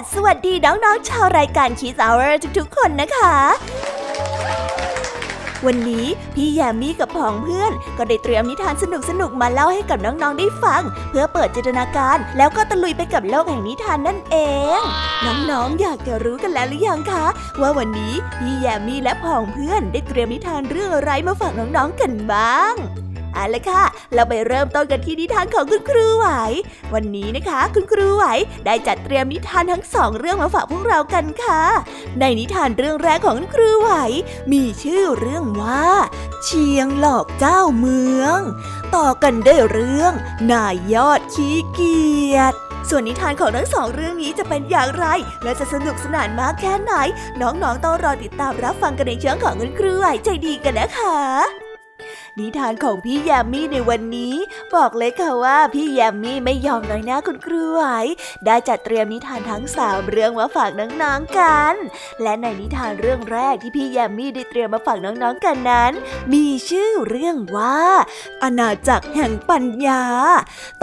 สวีดัสวัสดีน้องๆชาวรายการคีสาวเทุกๆคนนะคะ วันนี้พี่แยมมี่กับผองเพื่อนก็ได้เตรียมนิทานสนุกๆมาเล่าให้กับน้องๆได้ฟัง เพื่อเปิดจินตนาการ แล้วก็ตะลุยไปกับโลกแห่งนิทานนั่นเอง น้องๆอยากจะรู้กันแล้วหรือยังคะ ว่าวันนี้พี่แยมมี่และผองเพื่อนได้เตรียมนิทานเรื่องอะไรมาฝากน้องๆกันบ้าง เอาละค่ะ เราไปเริ่มต้นกันที่นิทานของคุณครูไหว วันนี้นะคะ คุณครูไหวได้จัดเตรียมนิทานทั้งสองเรื่องมาฝากพวกเรากันค่ะ ในนิทานเรื่องแรกของคุณครูไหว มีชื่อเรื่องว่า เชียงหลอกเจ้าเมือง ต่อกันได้เรื่อง นายยอดขี้เกียจส่วนนิทานของทั้งสองเรื่องนี้จะเป็นอย่างไร และจะสนุกสนานมากแค่ไหน น้องๆต้องรอติดตามรับฟังกันในช่องของคุณครูไหวใจดีกันนะคะ นิทานของพี่ยามีในวันนี้ บอกเลยค่ะว่าพี่ยามีไม่ยอมน้อยหน้าคุณครูไหวได้จัดเตรียมนิทานทั้งสามเรื่องมาฝากน้องๆกัน และในนิทานเรื่องแรกที่พี่ยามีได้เตรียมมาฝากน้องๆกันนั้น มีชื่อเรื่องว่า อาณาจักรแห่งปัญญา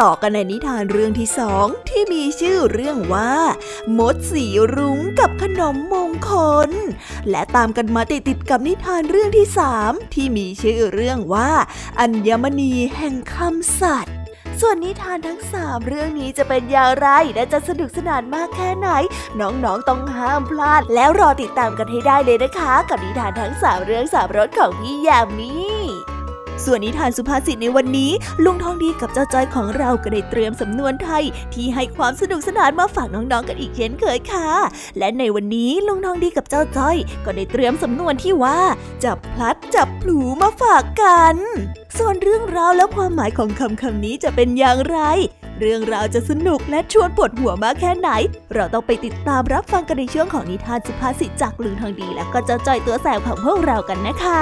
ต่อกันในนิทานเรื่องที่สองที่มีชื่อเรื่องว่า มดสีรุ้งกับขนมมงคล และตามกันมาติดๆกับนิทานเรื่องที่สามที่มีชื่อเรื่องว่าอัญมณีแห่งคำสัตว์ส่วนนิทานทั้งสามเรื่องนี้จะเป็นอย่างไร และจะสนุกสนานมากแค่ไหน น้องๆต้องห้ามพลาด แล้วรอติดตามกันให้ได้เลยนะคะ กับนิทานทั้งสามเรื่องสามรสของพี่ยามี ส่วนนิทานสุภาษิตในวันนี้ ลุงทองดีกับเจ้าจ้อยของเราก็ได้เตรียมสำนวนไทย ที่ให้ความสนุกสนานมาฝากน้องๆกันอีกเช่นเคยค่ะ และในวันนี้ลุงทองดีกับเจ้าจ้อย ก็ได้เตรียมสำนวนที่ว่า จับพลัดจับผลูมาฝากกัน ส่วนเรื่องราวและความหมายของคำคำนี้จะเป็นอย่างไร เรื่องราวจะสนุกและชวนปวดหัวมากแค่ไหน เราต้องไปติดตามรับฟังกันในช่วงของนิทานสุภาษิตจากลุงทองดี และก็เจ้าจ้อยตัวแสบของพวกเรากันนะคะ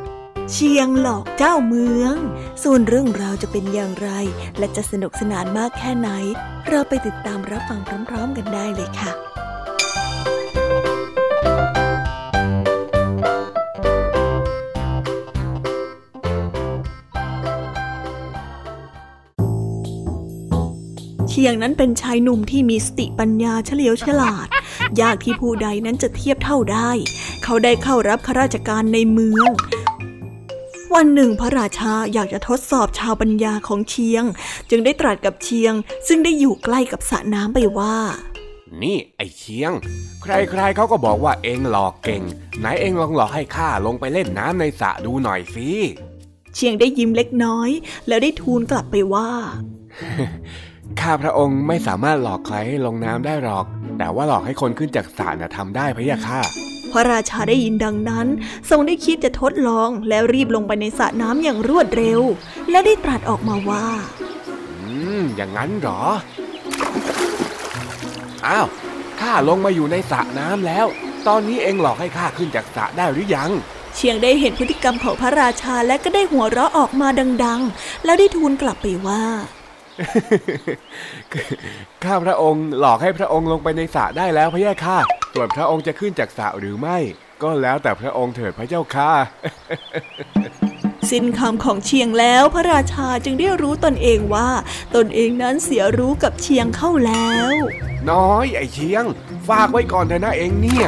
เชียงหลอกเจ้าเมือง ส่วนเรื่องราวจะเป็นอย่างไร และจะสนุกสนานมากแค่ไหน เราไปติดตามรับฟังพร้อมๆกันได้เลยค่ะเชียงนั้นเป็นชายหนุ่มที่มีสติปัญญาเฉลียวฉลาด ยากที่ผู้ใดนั้นจะเทียบเท่าได้ เขาได้เข้ารับข้าราชการในเมือง วันหนึ่งพระราชาอยากจะทดสอบชาวปัญญาของเชียง จึงได้ตรัสกับเชียง ซึ่งได้อยู่ใกล้กับสระน้ำไปว่า นี่ไอ้เชียง ใครๆเขาก็บอกว่าเองหลอกเก่ง ไหนเองลองหลอกให้ข้าลงไปเล่นน้ำในสระดูหน่อยสิเชียงได้ยิ้มเล็กน้อย แล้วได้ทูลกลับไปว่าข้าพระองค์ไม่สามารถหลอกใครให้ลงน้ำได้หรอก แต่ว่าหลอกให้คนขึ้นจากสระน่ะทำได้พะยะค่ะ พระราชาได้ยินดังนั้น ทรงได้คิดจะทดลองแล้วรีบลงไปในสระน้ำอย่างรวดเร็ว และได้ตรัสออกมาว่า อืม อย่างนั้นหรอ อ้าว ข้าลงมาอยู่ในสระน้ำแล้ว ตอนนี้เองหลอกให้ข้าขึ้นจากสระได้หรือยังเชียงได้เห็นพฤติกรรมของพระราชาและก็ได้หัวเราะออกมาดัง ๆ แล้วได้ทูลกลับไปว่า ข้าพระองค์หลอกให้พระองค์ลงไปในสระได้แล้วพระยาค่ะ ส่วนพระองค์จะขึ้นจากสระหรือไม่ ก็แล้วแต่พระองค์เถิดพระเจ้าค่ะ สิ้นคำของเชียงแล้วพระราชาจึงได้รู้ตนเองว่า ตนเองนั้นเสียรู้กับเชียงเข้าแล้ว น้อยไอเชียง ฝากไว้ก่อนเถอะนะเองเนี่ย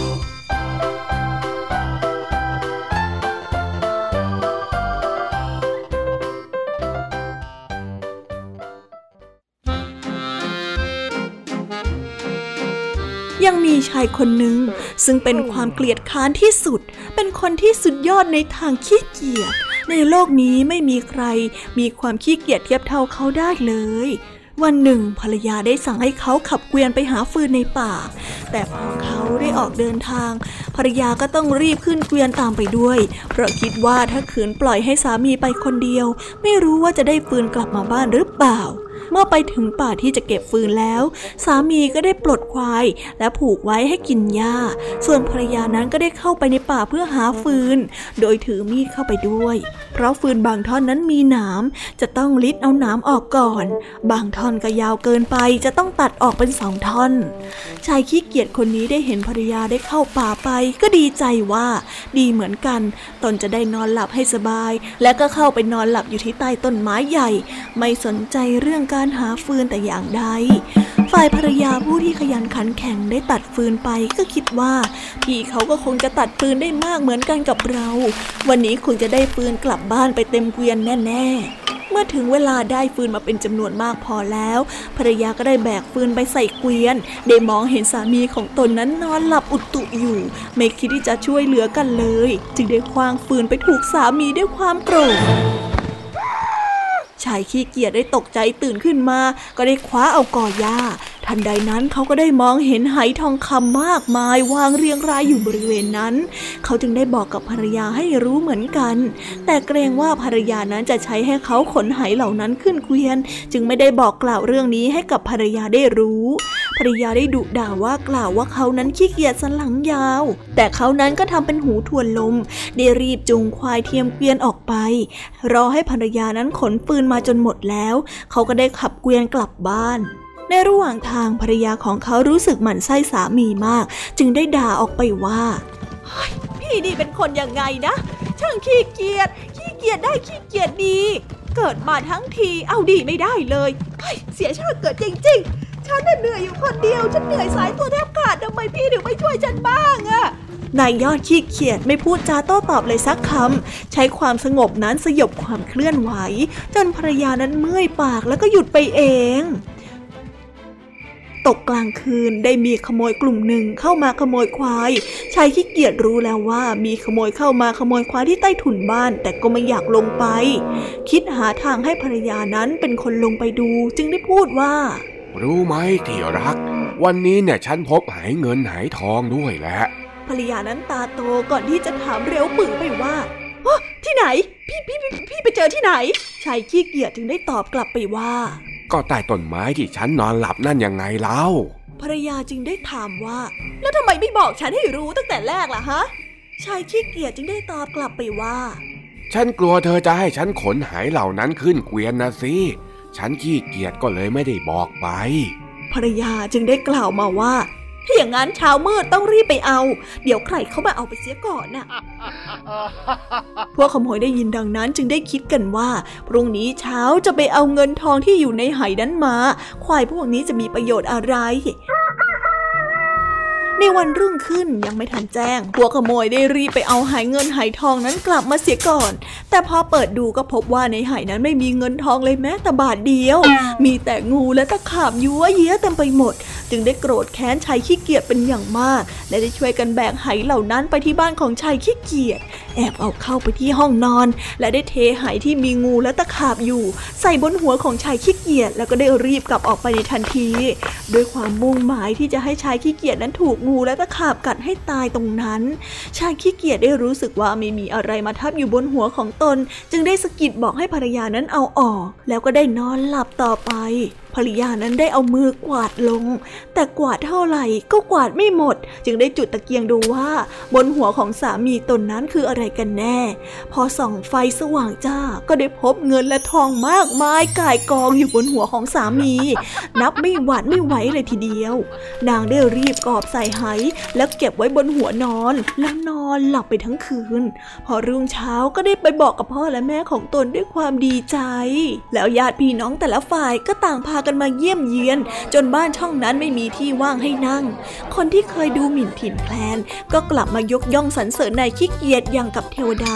ยังมีชายคนหนึ่งซึ่งเป็นความเกลียดค้านที่สุด เป็นคนที่สุดยอดในทางขี้เกียจ ในโลกนี้ไม่มีใคร มีความขี้เกียจเทียบเท่าเขาได้เลย วันหนึ่งภรรยาได้สั่งให้เขาขับเกวียนไปหาฟืนในป่า แต่พอเขาได้ออกเดินทาง ภรรยาก็ต้องรีบขึ้นเกวียนตามไปด้วย เพราะคิดว่าถ้าขืนปล่อยให้สามีไปคนเดียว ไม่รู้ว่าจะได้ฟืนกลับมาบ้านหรือเปล่า เมื่อไปถึงป่าที่จะเก็บฟืนแล้ว สามีก็ได้ปลดควาย และผูกไว้ให้กินหญ้า ส่วนภรรยานั้นก็ได้เข้าไปในป่าเพื่อหาฟืน โดยถือมีดเข้าไปด้วย เพราะฟืนบางท่อนนั้นมีหนามจะต้องลิดเอาหนามออกก่อน บางท่อนก็ยาวเกินไปจะต้องตัดออกเป็นสองท่อน ชายขี้เกียจคนนี้ได้เห็นภรรยาได้เข้าป่าไป ก็ดีใจว่า ดีเหมือนกัน ตนจะได้นอนหลับให้สบาย และก็เข้าไปนอนหลับอยู่ที่ใต้ต้นไม้ใหญ่ ไม่สนใจเรื่องการหาฟืนแต่อย่างใด ฝ่ายภรรยาผู้ที่ขยันขันแข็งได้ตัดฟืนไปก็คิดว่าพี่เขาก็คงจะตัดฟืนได้มากเหมือนกันกับเรา วันนี้คงจะได้ฟืนกลับบ้านไปเต็มเกวียนแน่ๆ เมื่อถึงเวลาได้ฟืนมาเป็นจำนวนมากพอแล้ว ภรรยาก็ได้แบกฟืนไปใส่เกวียน ได้มองเห็นสามีของตนนั้นนอนหลับอุตุอยู่ ไม่คิดที่จะช่วยเหลือกันเลย จึงได้คว้างฟืนไปถูกสามีด้วยความโกรธายขี้เกียจได้ตกใจตื่นขึ้นมา ก็ได้คว้าเอาก่อหญ้า ทันใดนั้นเขาก็ได้มองเห็นไหทองคำมากมายวางเรียงรายอยู่บริเวณนั้น เขาจึงได้บอกกับภรรยาให้รู้เหมือนกัน แต่เกรงว่าภรรยานั้นจะใช้ให้เขาขนไหเหล่านั้นขึ้นเกวียน จึงไม่ได้บอกกล่าวเรื่องนี้ให้กับภรรยาได้รู้ ภรรยาได้ดุด่าว่ากล่าวว่าเขานั้นขี้เกียจสันหลังยาว แต่เขานั้นก็ทำเป็นหูทวนลม ได้รีบจูงควายเทียมเกวียนออกไป รอให้ภรรยานั้นขนปืนมาจนหมดแล้ว เขาก็ได้ขับเกวียนกลับบ้านในระหว่างทางภรรยาของเขารู้สึกหมั่นไส้สามีมาก จึงได้ด่าออกไปว่า พี่นี่เป็นคนยังไงนะ ช่างขี้เกียจขี้เกียจได้ขี้เกียจดี เกิดมาทั้งทีเอาดีไม่ได้เลยเสียชาติเกิดจริง ๆ ฉันเหนื่อยอยู่คนเดียว ฉันเหนื่อยสายตัวแทบขาดทำไมพี่ถึงไม่ช่วยฉันบ้างอะนายยอดขี้เกียจไม่พูดจาโต้ตอบเลยสักคำ ใช้ความสงบนั้นสยบความเคลื่อนไหว จนภรรยานั้นเมื่อยปากแล้วก็หยุดไปเองตกกลางคืนได้มีขโมยกลุ่มหนึ่งเข้ามาขโมยควายชายขี้เกียจรู้แล้วว่ามีขโมยเข้ามาขโมยควายที่ใต้ถุนบ้าน แต่ก็ไม่อยากลงไป คิดหาทางให้ภรรยานั้นเป็นคนลงไปดู จึงได้พูดว่า รู้ไหมที่รัก วันนี้เนี่ยฉันพบหายเงินหายทองด้วยแหละภรรยานั้นตาโตก่อนที่จะถามเร็วปือไปว่าที่ไหน พี่พี่พี่ไปเจอที่ไหนชายขี้เกียจจึงได้ตอบกลับไปว่า ก็ใต้ต้นไม้ที่ฉันนอนหลับนั่นยังไงเล่าภรรยาจึงได้ถามว่า แล้วทำไมไม่บอกฉันให้รู้ตั้งแต่แรกล่ะฮะชายขี้เกียจจึงได้ตอบกลับไปว่า ฉันกลัวเธอจะให้ฉันขนหายเหล่านั้นขึ้นเกวียนนะสิ ฉันขี้เกียจก็เลยไม่ได้บอกไป ภรรยาจึงได้กล่าวมาว่า ถ้าอย่างนั้นเช้ามืดต้องรีบไปเอา เดี๋ยวใครเข้ามาเอาไปเสียก่อนน่ะ พวกขโมยได้ยินดังนั้นจึงได้คิดกันว่า พรุ่งนี้เช้าจะไปเอาเงินทองที่อยู่ในไหนั้นมา ควายพวกนี้จะมีประโยชน์อะไร ในวันรุ่งขึ้นยังไม่ทันแจ้งพวกขโมยได้รีบไปเอาหายเงินหายทองนั้นกลับมาเสียก่อน แต่พอเปิดดูก็พบว่าในหายนั้นไม่มีเงินทองเลยแม้แต่บาทเดียว มีแต่งูและตะขาบยัวเยี้ยเต็มไปหมด จึงได้โกรธแค้นชายขี้เกียจเป็นอย่างมาก และได้ช่วยกันแบกหายเหล่านั้นไปที่บ้านของชายขี้เกียจแอบเอาเข้าไปที่ห้องนอน และได้เทหายที่มีงูและตะขาบอยู่ ใส่บนหัวของชายขี้เกียจแล้วก็ได้รีบกลับออกไปในทันที ด้วยความมุ่งหมายที่จะให้ชายขี้เกียจนั้นถูกงูและตะขาบกัดให้ตายตรงนั้น ชายขี้เกียจได้รู้สึกว่าไม่มีอะไรมาทับอยู่บนหัวของตน จึงได้สะกิดบอกให้ภรรยานั้นเอาออก แล้วก็ได้นอนหลับต่อไป ภรรยานั้นได้เอามือกวาดลง แต่กวาดเท่าไหร่ก็กวาดไม่หมด จึงได้จุดตะเกียงดูว่า บนหัวของสามีตนนั้นคืออะไรกันแน่ พอส่องไฟสว่างจ้าก็ได้พบเงินและทองมากมายก่ายกองอยู่บนหัวของสามี นับไม่หวาดไม่ไหวเลยทีเดียว นางได้รีบกอบใส่ไหแล้วเก็บไว้บนหัวนอน แล้วนอนหลับไปทั้งคืน พอรุ่งเช้าก็ได้ไปบอกกับพ่อและแม่ของตนด้วยความดีใจ แล้วญาติพี่น้องแต่ละฝ่ายก็ต่างพากันมาเยี่ยมเยียน จนบ้านช่องนั้นไม่มีที่ว่างให้นั่ง คนที่เคยดูหมิ่นถิ่นแคลน ก็กลับมายกย่องสรรเสริญนายขี้เกียจอย่างกับเทวดา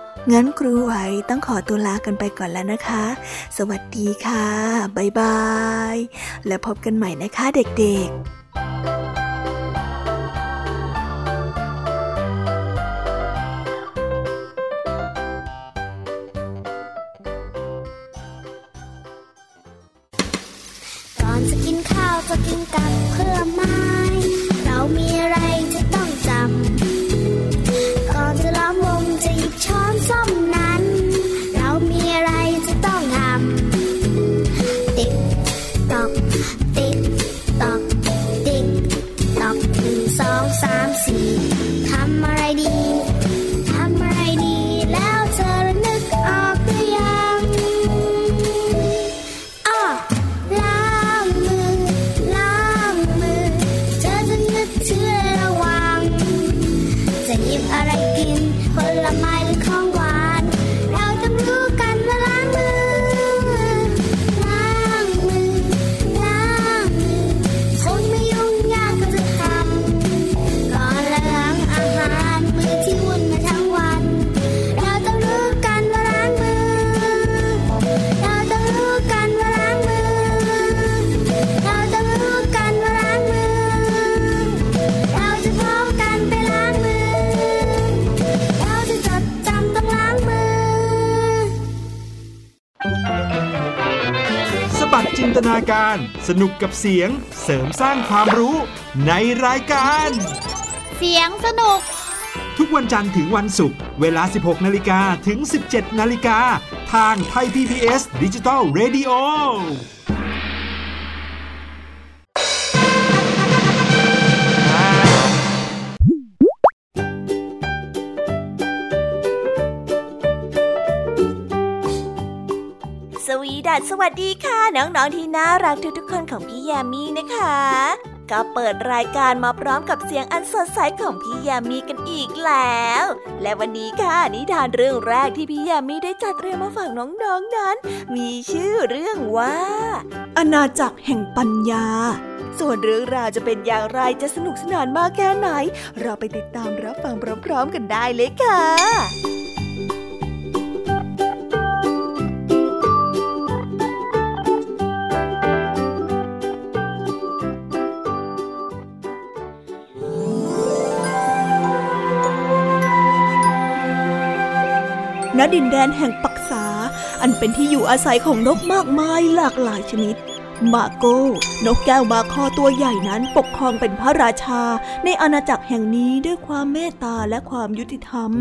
งั้นครูไหวต้องขอตัวลากันไปก่อนแล้วนะคะ สวัสดีค่ะบ๊ายบาย แล้วพบกันใหม่นะคะเด็กๆจะกินข้าวจะกินกับเพื่อไม้ เรามีอะไร จินตนาการสนุกกับเสียงเสริมสร้างความรู้ในรายการ เสียงสนุก ทุกวันจันทร์ถึงวันศุกร์เวลา 16 นาฬิกาถึง 17 นาฬิกา ทางไทย PPS ดิจิตอล Radio สวีดัสสวัสดีค่ะ น้องๆที่น่ารักทุกๆคนของพี่ยามีนะคะ ก็เปิดรายการมาพร้อมกับเสียงอันสดใสของพี่ยามีกันอีกแล้ว และวันนี้ค่ะนิทานเรื่องแรกที่พี่ยามีได้จัดเตรียมมาฝากน้องๆนนั้น มีชื่อเรื่องว่า อาณาจักรแห่งปัญญา ส่วนเรื่องราวจะเป็นอย่างไรจะสนุกสนานมากแค่ไหน เราไปติดตามรับฟังพร้อมๆกันได้เลยค่ะ ณดินแดนแห่งปักษา อันเป็นที่อยู่อาศัยของนกมากมายหลากหลายชนิด มาโก้ นกแก้วมาคอตัวใหญ่นั้นปกครองเป็นพระราชา ในอาณาจักรแห่งนี้ด้วยความเมตตาและความยุติธรรม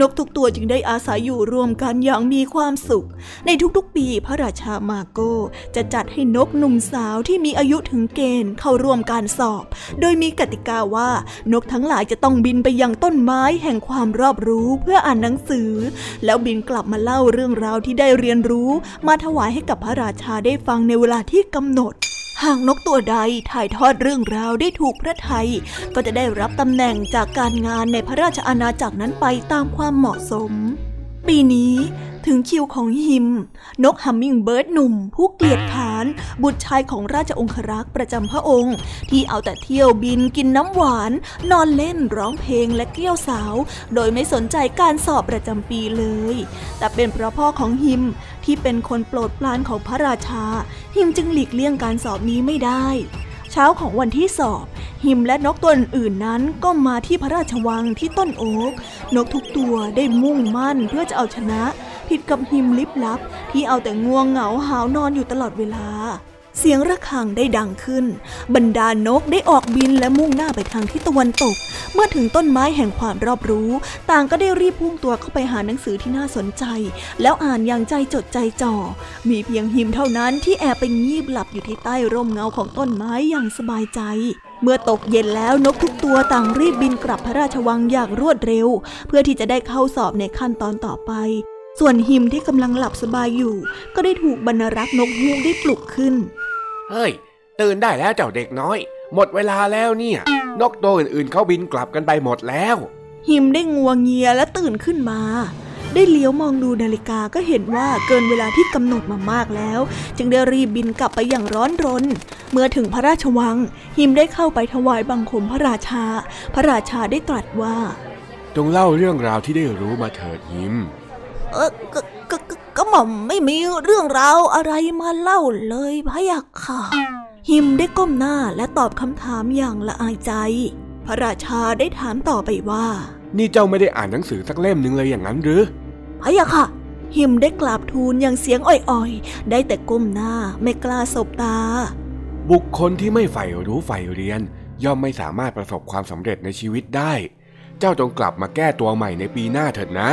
นกทุกตัวจึงได้อาศัยอยู่รวมกันอย่างมีความสุข ในทุกๆปีพระราชามาโก้จะจัดให้นกหนุ่มสาวที่มีอายุถึงเกณฑ์เข้าร่วมการสอบ โดยมีกติกาว่านกทั้งหลายจะต้องบินไปยังต้นไม้แห่งความรอบรู้เพื่ออ่านหนังสือ แล้วบินกลับมาเล่าเรื่องราวที่ได้เรียนรู้ มาถวายให้กับพระราชาได้ฟังในเวลาที่กำหนด หากนกตัวใดถ่ายทอดเรื่องราวได้ถูกพระไทย ก็จะได้รับตำแหน่งจากการงานในพระราชอาณาจักรนั้นไปตามความเหมาะสม ปีนี้ ถึงคิวของฮิม นกฮัมมิงเบิร์ดหนุ่ม ผู้เกียจขาน บุตรชายของราชองครักษ์ประจำพระองค์ ที่เอาแต่เที่ยวบินกินน้ำหวาน นอนเล่นร้องเพลงและเกี้ยวสาว โดยไม่สนใจการสอบประจำปีเลย แต่เป็นเพราะพ่อของฮิมที่เป็นคนโปรดปรานของพระราชาฮิมจึงหลีกเลี่ยงการสอบนี้ไม่ได้ ช้าของวันที่สอบ หิมและนกตัวอื่นๆนั้นก็มาที่พระราชวังที่ต้นโอ๊กนกทุกตัวได้มุ่งมั่นเพื่อจะเอาชนะ ผิดกับหิมลิบลับ ที่เอาแต่ง่วงเหงาหาวนอนอยู่ตลอดเวลา เสียงระฆังได้ดังขึ้น บรรดานกได้ออกบินและมุ่งหน้าไปทางทิศตะวันตก เมื่อถึงต้นไม้แห่งความรอบรู้ ต่างก็ได้รีบพุ่งตัวเข้าไปหาหนังสือที่น่าสนใจ แล้วอ่านอย่างใจจดใจจ่อ มีเพียงหิมเท่านั้นที่แอบไปงีบหลับอยู่ที่ใต้ร่มเงาของต้นไม้อย่างสบายใจ เมื่อตกเย็นแล้วนกทุกตัวต่างรีบบินกลับพระราชวังอย่างรวดเร็ว เพื่อที่จะได้เข้าสอบในขั้นตอนต่อไป ส่วนหิมที่กำลังหลับสบายอยู่ ก็ได้ถูกบรรณารักษ์นกฮูกได้ปลุกขึ้น เฮ้ย ตื่นได้แล้วเจ้าเด็กน้อย หมดเวลาแล้วเนี่ย นกตัวอื่นๆเขาบินกลับกันไปหมดแล้ว หิมได้งัวเงียและตื่นขึ้นมา ได้เลี้ยวมองดูนาฬิกาก็เห็นว่าเกินเวลาที่กำหนดมามากแล้ว จึงได้รีบบินกลับไปอย่างร้อนรน เมื่อถึงพระราชวัง หิมได้เข้าไปถวายบังคมพระราชา พระราชาได้ตรัสว่า จงเล่าเรื่องราวที่ได้รู้มาเถิดหิม เออก็ก็ก็ก็หม่อมไม่มีเรื่องราวอะไรมาเล่าเลยพะยะค่ะ หิมได้ก้มหน้าและตอบคำถามอย่างละอายใจ พระราชาได้ถามต่อไปว่า นี่เจ้าไม่ได้อ่านหนังสือสักเล่มหนึ่งเลยอย่างนั้นหรือพะยะค่ะ หิมได้กราบทูลอย่างเสียงอ่อยๆ ได้แต่ก้มหน้าไม่กล้าสบตา บุคคลที่ไม่ใฝ่รู้ใฝ่เรียน ย่อมไม่สามารถประสบความสำเร็จในชีวิตได้ เจ้าจงกลับมาแก้ตัวใหม่ในปีหน้าเถิดนะ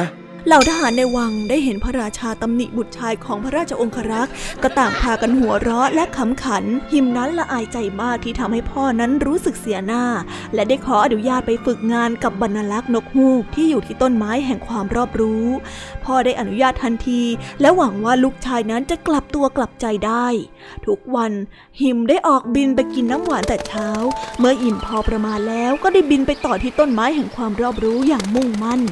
เหล่าทหารในวังได้เห็นพระราชาตำหนิบุตรชายของพระราชองครักษ์ก็ต่างพากันหัวเราะและขำขัน หิมนั้นละอายใจมากที่ทำให้พ่อนั้นรู้สึกเสียหน้า และได้ขออนุญาตไปฝึกงานกับบรรลักษ์นกฮูกที่อยู่ที่ต้นไม้แห่งความรอบรู้ พ่อได้อนุญาตทันที และหวังว่าลูกชายนั้นจะกลับตัวกลับใจได้ ทุกวันหิมได้ออกบินไปกินน้ำหวานแต่เช้า เมื่ออิ่มพอประมาณแล้วก็ได้บินไปต่อที่ต้นไม้แห่งความรอบรู้อย่างมุ่งมั่น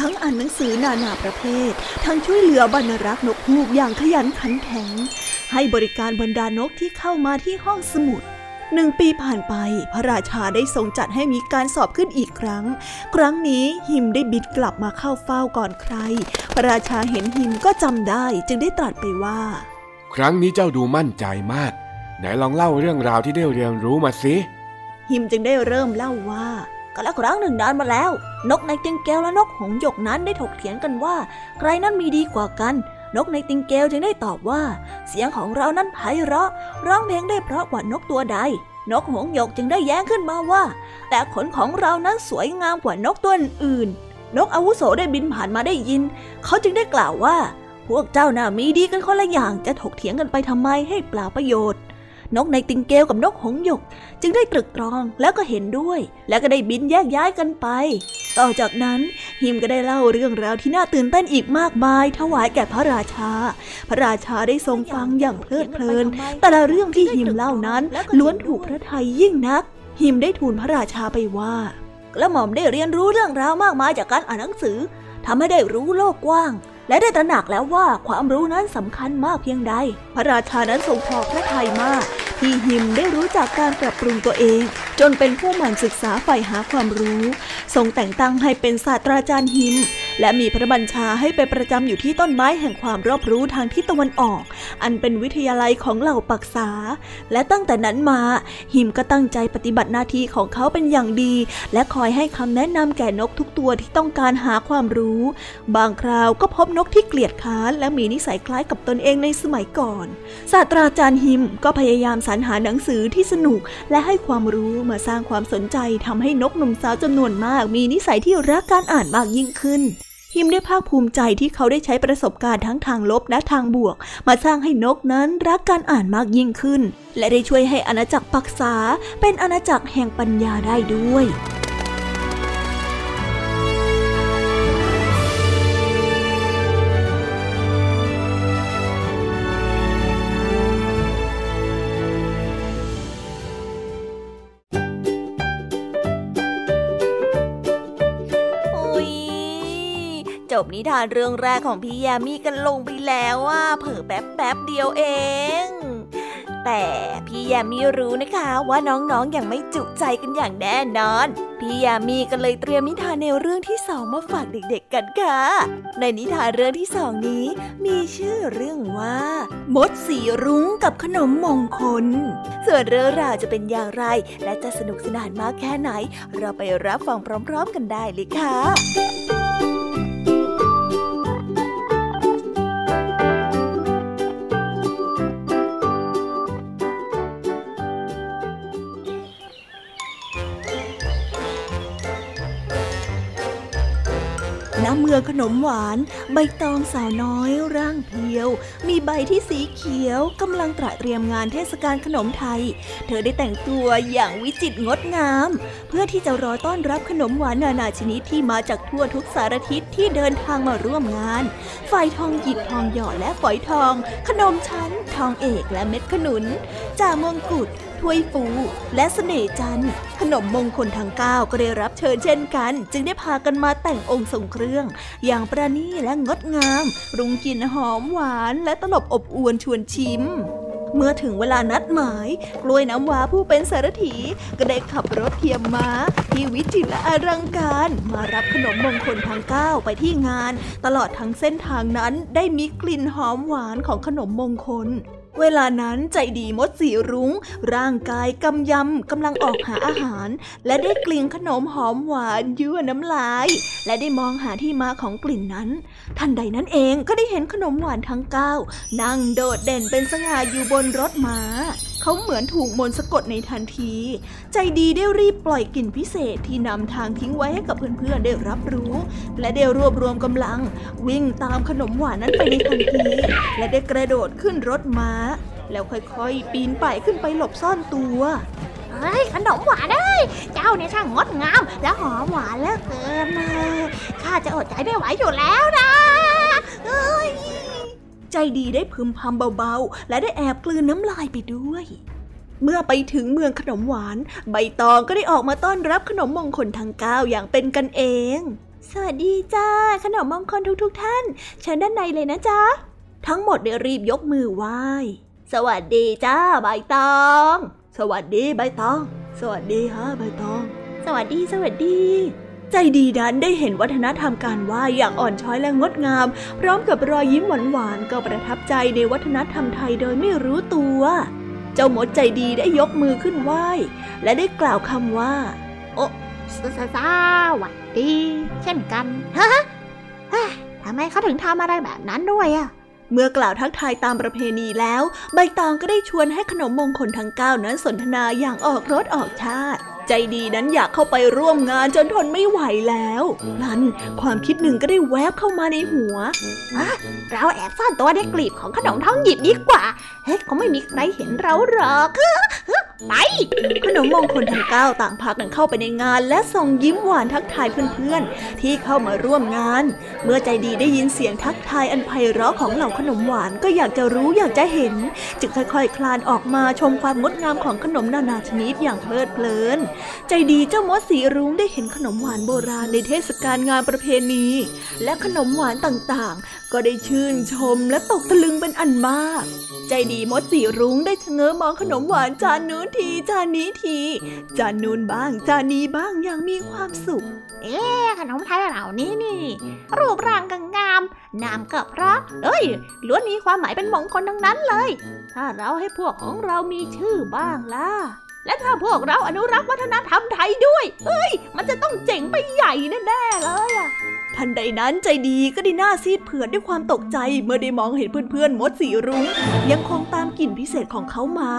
ทั้งอ่านหนังสือนานาประเภท ทั้งช่วยเหลือบรรณารักษ์นกฮูกอย่างขยันขันแข็ง ให้บริการบรรดานกที่เข้ามาที่ห้องสมุดหนึ่งปีผ่านไป พระราชาได้ทรงจัดให้มีการสอบขึ้นอีกครั้ง ครั้งนี้หิมได้บินกลับมาเข้าเฝ้าก่อนใคร พระราชาเห็นหิมก็จำได้จึงได้ตรัสไปว่า ครั้งนี้เจ้าดูมั่นใจมาก ไหนลองเล่าเรื่องราวที่ได้เรียนรู้มาสิหิมจึงได้เริ่มเล่าว่า ก็ล้วครั้งหนึ่งนานมาแล้ว นกในติงเกลและนกหงหยกนั้นได้ถกเถียงกันว่า ใครนั้นมีดีกว่ากัน นกในติงเกลจึงได้ตอบว่า เสียงของเรานั้นไพเราะ ร้องเพลงได้เพราะกว่านกตัวใด นกหงหยกจึงได้แย้งขึ้นมาว่า แต่ขนของเรานั้นสวยงามกว่านกตัวอื่น นกอาวุโสได้บินผ่านมาได้ยิน เขาจึงได้กล่าวว่า พวกเจ้าน่ามีดีกันคนละอย่างจะถกเถียงกันไปทำไมให้เปล่าประโยชน์ นกในติงเกลกับนกหงหยก จึงได้ตรึกตรองแล้วก็เห็นด้วย แล้วก็ได้บินแยกย้ายกันไป ต่อจากนั้นฮิมก็ได้เล่าเรื่องราวที่น่าตื่นเต้นอีกมากมาย ถวายแก่พระราชา พระราชาได้ทรงฟังอย่างเพลิดเพลิน แต่ละเรื่องที่ฮิมเล่านั้นล้วนถูกพระทัยยิ่งนัก ฮิมได้ทูลพระราชาไปว่ากระหม่อมได้เรียนรู้เรื่องราวมากมายจากการอ่านหนังสือทำให้ได้รู้โลกกว้างและได้ตระหนักแล้วว่าความรู้นั้นสำคัญมากเพียงใด พระราชานั้นทรงพอพระทัยมาก ที่หิมได้รู้จักการปรับปรุงตัวเอง จนเป็นผู้หมั่นศึกษาใฝ่หาความรู้ ทรงแต่งตั้งให้เป็นศาสตราจารย์หิม และมีพระบัญชาให้ไปประจำอยู่ที่ต้นไม้แห่งความรอบรู้ทางทิศตะวันออก อันเป็นวิทยาลัยของเหล่าปักษา และตั้งแต่นั้นมาหิมก็ตั้งใจปฏิบัติหน้าที่ของเขาเป็นอย่างดี และคอยให้คำแนะนำแก่นกทุกตัวที่ต้องการหาความรู้ บางคราวก็พบนกที่เกลียดค้านและมีนิสัยคล้ายกับตนเองในสมัยก่อน ศาสตราจารย์หิมก็พยายามสรรหาหนังสือที่สนุกและให้ความรู้มาสร้างความสนใจทำให้นกหนุ่มสาวจำนวนมาก มีนิสัยที่รักการอ่านมากยิ่งขึ้นฮิมได้ภาคภูมิใจที่เขาได้ใช้ประสบการณ์ทั้งทางลบและทางบวก มาสร้างให้นกนั้นรักการอ่านมากยิ่งขึ้น และได้ช่วยให้อาณาจักรปักษาเป็นอาณาจักรแห่งปัญญาได้ด้วย นิทานเรื่องแรกของพี่ยามีกันลงไปแล้วว่าเผิ่แป๊บแป๊บเดียวเอง แต่พี่ยามีรู้นะคะว่าน้องๆออย่างไม่จุใจกันอย่างแน่นอน พี่ยามีก็เลยเตรียมนิทานแนวเรื่องที่สองมาฝากเด็กๆกันค่ะ ในนิทานเรื่องที่สองนี้ มีชื่อเรื่องว่า มดสีรุ้งกับขนมมงคล ส่วนเรื่องราวจะเป็นอย่างไร และจะสนุกสนานมากแค่ไหน เราไปรับฟังพร้อม ๆ กันได้เลยค่ะ เมืองขนมหวาน ใบตองสาวน้อยร่างเพียว มีใบที่สีเขียวกำลังตระเตรียมงานเทศกาลขนมไทย เธอได้แต่งตัวอย่างวิจิตรงดงาม เพื่อที่จะรอต้อนรับขนมหวานนานาชนิดที่มาจากทั่วทุกสารทิศที่เดินทางมาร่วมงานฝอยทองหยิบทองหยอดและฝอยทอง ขนมชั้น ทองเอกและเม็ดขนุนจ่ามงกุฎ ถ้วยฟู และเสน่จันขนมมงคลทั้งเก้าก็ได้รับเชิญเช่นกัน จึงได้พากันมาแต่งองค์ทรงเครื่อง อย่างประณีตและงดงาม รุงกลิ่นหอมหวานและตลบอบอวนชวนชิมเมื่อถึงเวลานัดหมาย กล้วยน้ำว้าผู้เป็นสารถีก็ได้ขับรถเทียมม้า ที่วิจิตรและอลังการ มารับขนมมงคลทั้งเก้าไปที่งาน ตลอดทั้งเส้นทางนั้นได้มีกลิ่นหอมหวานของขนมมงคล เวลานั้นใจดีมดสีรุง้ง ร่างกายกำยำกำลังออกหาอาหาร และได้กลิ่นขนมหอมหวานยั่วน้ำลาย และได้มองหาที่มาของกลิ่นนั้น ทันใดนั้นเองก็ได้เห็นขนมหวานทั้งเก้านั่งโดดเด่นเป็นสง่าอยู่บนรถม้า เขาเหมือนถูกมนสะกดในทันที ใจดีได้รีบปล่อยกลิ่นพิเศษที่นำทางทิ้งไว้ให้กับเพื่อนๆได้รับรู้ และได้รวบรวมกำลัง วิ่งตามขนมหวานนั้นไปในทันที และได้กระโดดขึ้นรถม้า แล้วค่อยๆ ปีนป่ายขึ้นไปหลบซ่อนตัว เฮ้ยขนมหวานเอ้ยเจ้าเนี่ยช่างงดงาม และหอมหวานเหลือเกินเลยข้าจะอดใจไม่ไหวอยู่แล้วนะเอ้ยใจดีได้พึมพำเบาๆ และได้แอบกลืนน้ำลายไปด้วย เมื่อไปถึงเมืองขนมหวาน ใบตองก็ได้ออกมาต้อนรับขนมมงคลทั้งเก้าอย่างเป็นกันเอง สวัสดีจ้า ขนมมงคลทุกๆทท่าน เชิญด้านในเลยนะจ๊ะ ทั้งหมดได้รีบยกมือไหว้ สวัสดีจ้าใบตอง สวัสดีใบตอง สวัสดีฮะใบตอง สวัสดีสวัสดี ใจดีดันได้เห็นวัฒนธรรมการไหว้อย่างอ่อนช้อยและงดงาม พร้อมกับรอยยิ้มหวานๆก็ประทับใจในวัฒนธรรมไทยโดยไม่รู้ตัว เจ้ามดใจดีได้ยกมือขึ้นไหว้ และได้กล่าวคำว่า โอ้สสสวัสดี เช่นกันฮะทำไมเขาถึงทำอะไรแบบนั้นด้วยอะ เมื่อกล่าวทักทายตามประเพณีแล้ว ใบตองก็ได้ชวนให้ขนมมงคลทั้งเก้านั้นสนทนาอย่างออกรสออกชาติ ใจดีนั้นอยากเข้าไปร่วมงานจนทนไม่ไหวแล้ว นั้นความคิดหนึ่งก็ได้แวบเข้ามาในหัวอะเราแอบซ่อนตัวในกลีบของขนมท้องหยิบดีกว่า เฮ้ยคงไม่มีใครเห็นเราหรอก ไป ขนมมงคลทั้งเก้าต่างพากันเข้าไปในงาน และส่งยิ้มหวานทักทายเพื่อนๆ ที่เข้ามาร่วมงาน เมื่อใจดีได้ยินเสียงทักทายอันไพเราะของเหล่าขนมหวานก็อยากจะรู้อยากจะเห็น จึงค่อยๆ คลานออกมาชมความงดงามของขนมนานาชนิดอย่างเพลิดเพลิน ใจดีเจ้ามดสีรุ้งได้เห็นขนมหวานโบราณในเทศกาลงานประเพณี และขนมหวานต่างๆ ก็ได้ชื่นชมและตกตะลึงเป็นอันมาก ใจดีมดสีรุ้งได้เชงเ้อมองขนมหวานจานนู้นทีจานนี้ทีจานนูนบ้างจานนี้บ้างอย่างมีความสุข เอ๊ขนมไทยเหล่านี้นี่ รูปร่างก็งามนามก็เพราะเอ้ยล้วนมีความหมายเป็นมงคลทั้งนั้นเลย ถ้าเราให้พวกของเรามีชื่อบ้างล่ะและถ้าพวกเราอนุรักษ์วัฒนธรรมไทยด้วยเฮ้ย มันจะต้องเจ๋งไปใหญ่แน่ๆเลยอะ ทันใดนั้นใจดีก็ได้หน้าซีดเผือดด้วยความตกใจเมื่อได้มองเห็นเพื่อนๆมดสีรุ้งยังคงตามกลิ่นพิเศษของเขามา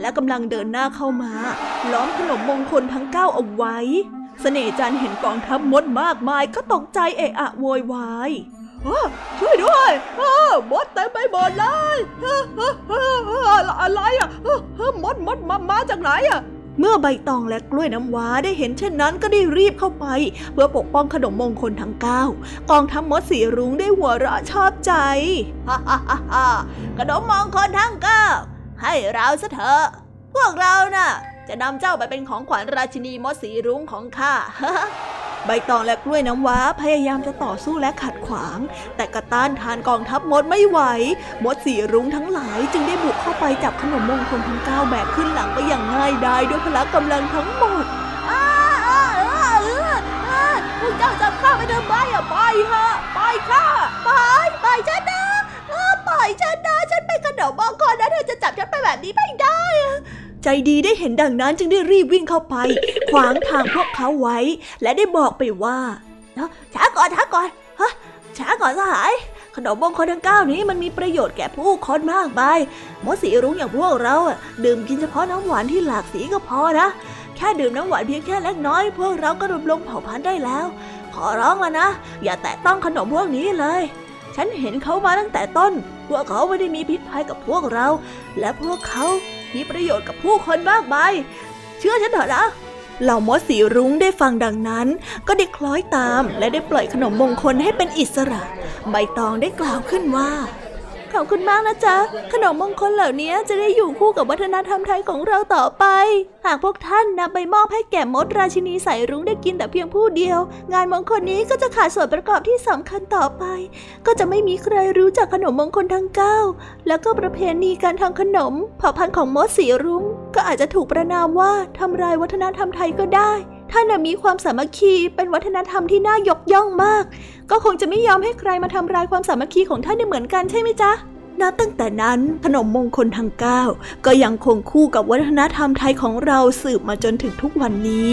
และกำลังเดินหน้าเข้ามา ล้อมขนมมงคลทั้งเก้าเอาไว้เสน่จันเห็นกองทัพมดมากมายก็ตกใจเอะอะโวยวายช่วยด้วยมดเต็มไปหมดเลยอะไรอะมดมดมามาจากไหนอะ เมื่อใบตองและกล้วยน้ำว้าได้เห็นเช่นนั้นก็ได้รีบเข้าไป เพื่อปกป้องขนมมงคลทั้งเก้ากองทัพมดสีรุ้งได้หัวเราะชอบใจฮ่าฮ่าฮ่าขนมมงคลทั้งเก้าให้เราซะเถอะพวกเราน่ะ จะนำเจ้าไปเป็นของขวัญราชินีมดสีรุ้งของข้าใบตองและกล้วยน้ำว้าพยายามจะต่อสู้และขัดขวาง แต่กระต้านทานกองทัพมดไม่ไหว มดสีรุ้งทั้งหลายจึงได้บุกเข้าไปจับขนมมงคลทั้งเก้าแบกขึ้นหลังไปอย่างง่ายดายด้วยพละกำลังทั้งหมดพวกเจ้าจับข้าไปทำไมอะไปฮะไปข้าไปไปฉันนะปล่อยฉันนะฉันเป็นขนมมงคลนะเธอจะจับฉันไปแบบนี้ไม่ได้ ใจดีได้เห็นดังนั้นจึงได้รีบวิ่งเข้าไป ขวางทางพวกเขาไว้ และได้บอกไปว่าช้าก่อนช้าก่อนฮะช้าก่อนสหาย ขนมมงคลทั้งเก้านี้มันมีประโยชน์แก่ผู้คนมากมายมดสีรุ้งอย่างพวกเราดื่มกินเฉพาะน้ำหวานที่หลากสีก็พอนะ แค่ดื่มน้ำหวานเพียงแค่เล็กน้อย พวกเราก็ดำรงเผ่าพันธุ์ได้แล้ว ขอร้องแล้วนะ อย่าแตะต้องขนมพวกนี้เลย ฉันเห็นเขามาตั้งแต่ต้น พวกเขาไม่ได้มีพิษภัยกับพวกเรา และพวกเขามีประโยชน์กับผู้คนมากมาย เชื่อฉันเถอะนะเหล่ามดสีรุ้งได้ฟังดังนั้น ก็ได้คล้อยตามและได้ปล่อยขนมมงคลให้เป็นอิสระ ใบตองได้กล่าวขึ้นว่า ขอบคุณมากนะจ๊ะ ขนมมงคลเหล่านี้จะได้อยู่คู่กับวัฒนธรรมไทยของเราต่อไป หากพวกท่านนำไปมอบให้แก่มดราชินีสายรุ้งได้กินแต่เพียงผู้เดียว งานมงคลนี้ก็จะขาดส่วนประกอบที่สำคัญต่อไป ก็จะไม่มีใครรู้จักขนมมงคลทั้งเก้าแล้วก็ประเพณีการทำขนมเผ่าพันธุ์ของมดสีรุ้ง ก็อาจจะถูกประนามว่าทำลายวัฒนธรรมไทยก็ได้ ท่านมีความสามัคคีเป็นวัฒนธรรมที่น่ายกย่องมาก ก็คงจะไม่ยอมให้ใครมาทำลายความสามัคคีของท่านได้เหมือนกันใช่ไหมจ๊ะนับตั้งแต่นั้นขนมมงคลทั้งเก้าก็ยังคงคู่กับวัฒนธรรมไทยของเราสืบมาจนถึงทุกวันนี้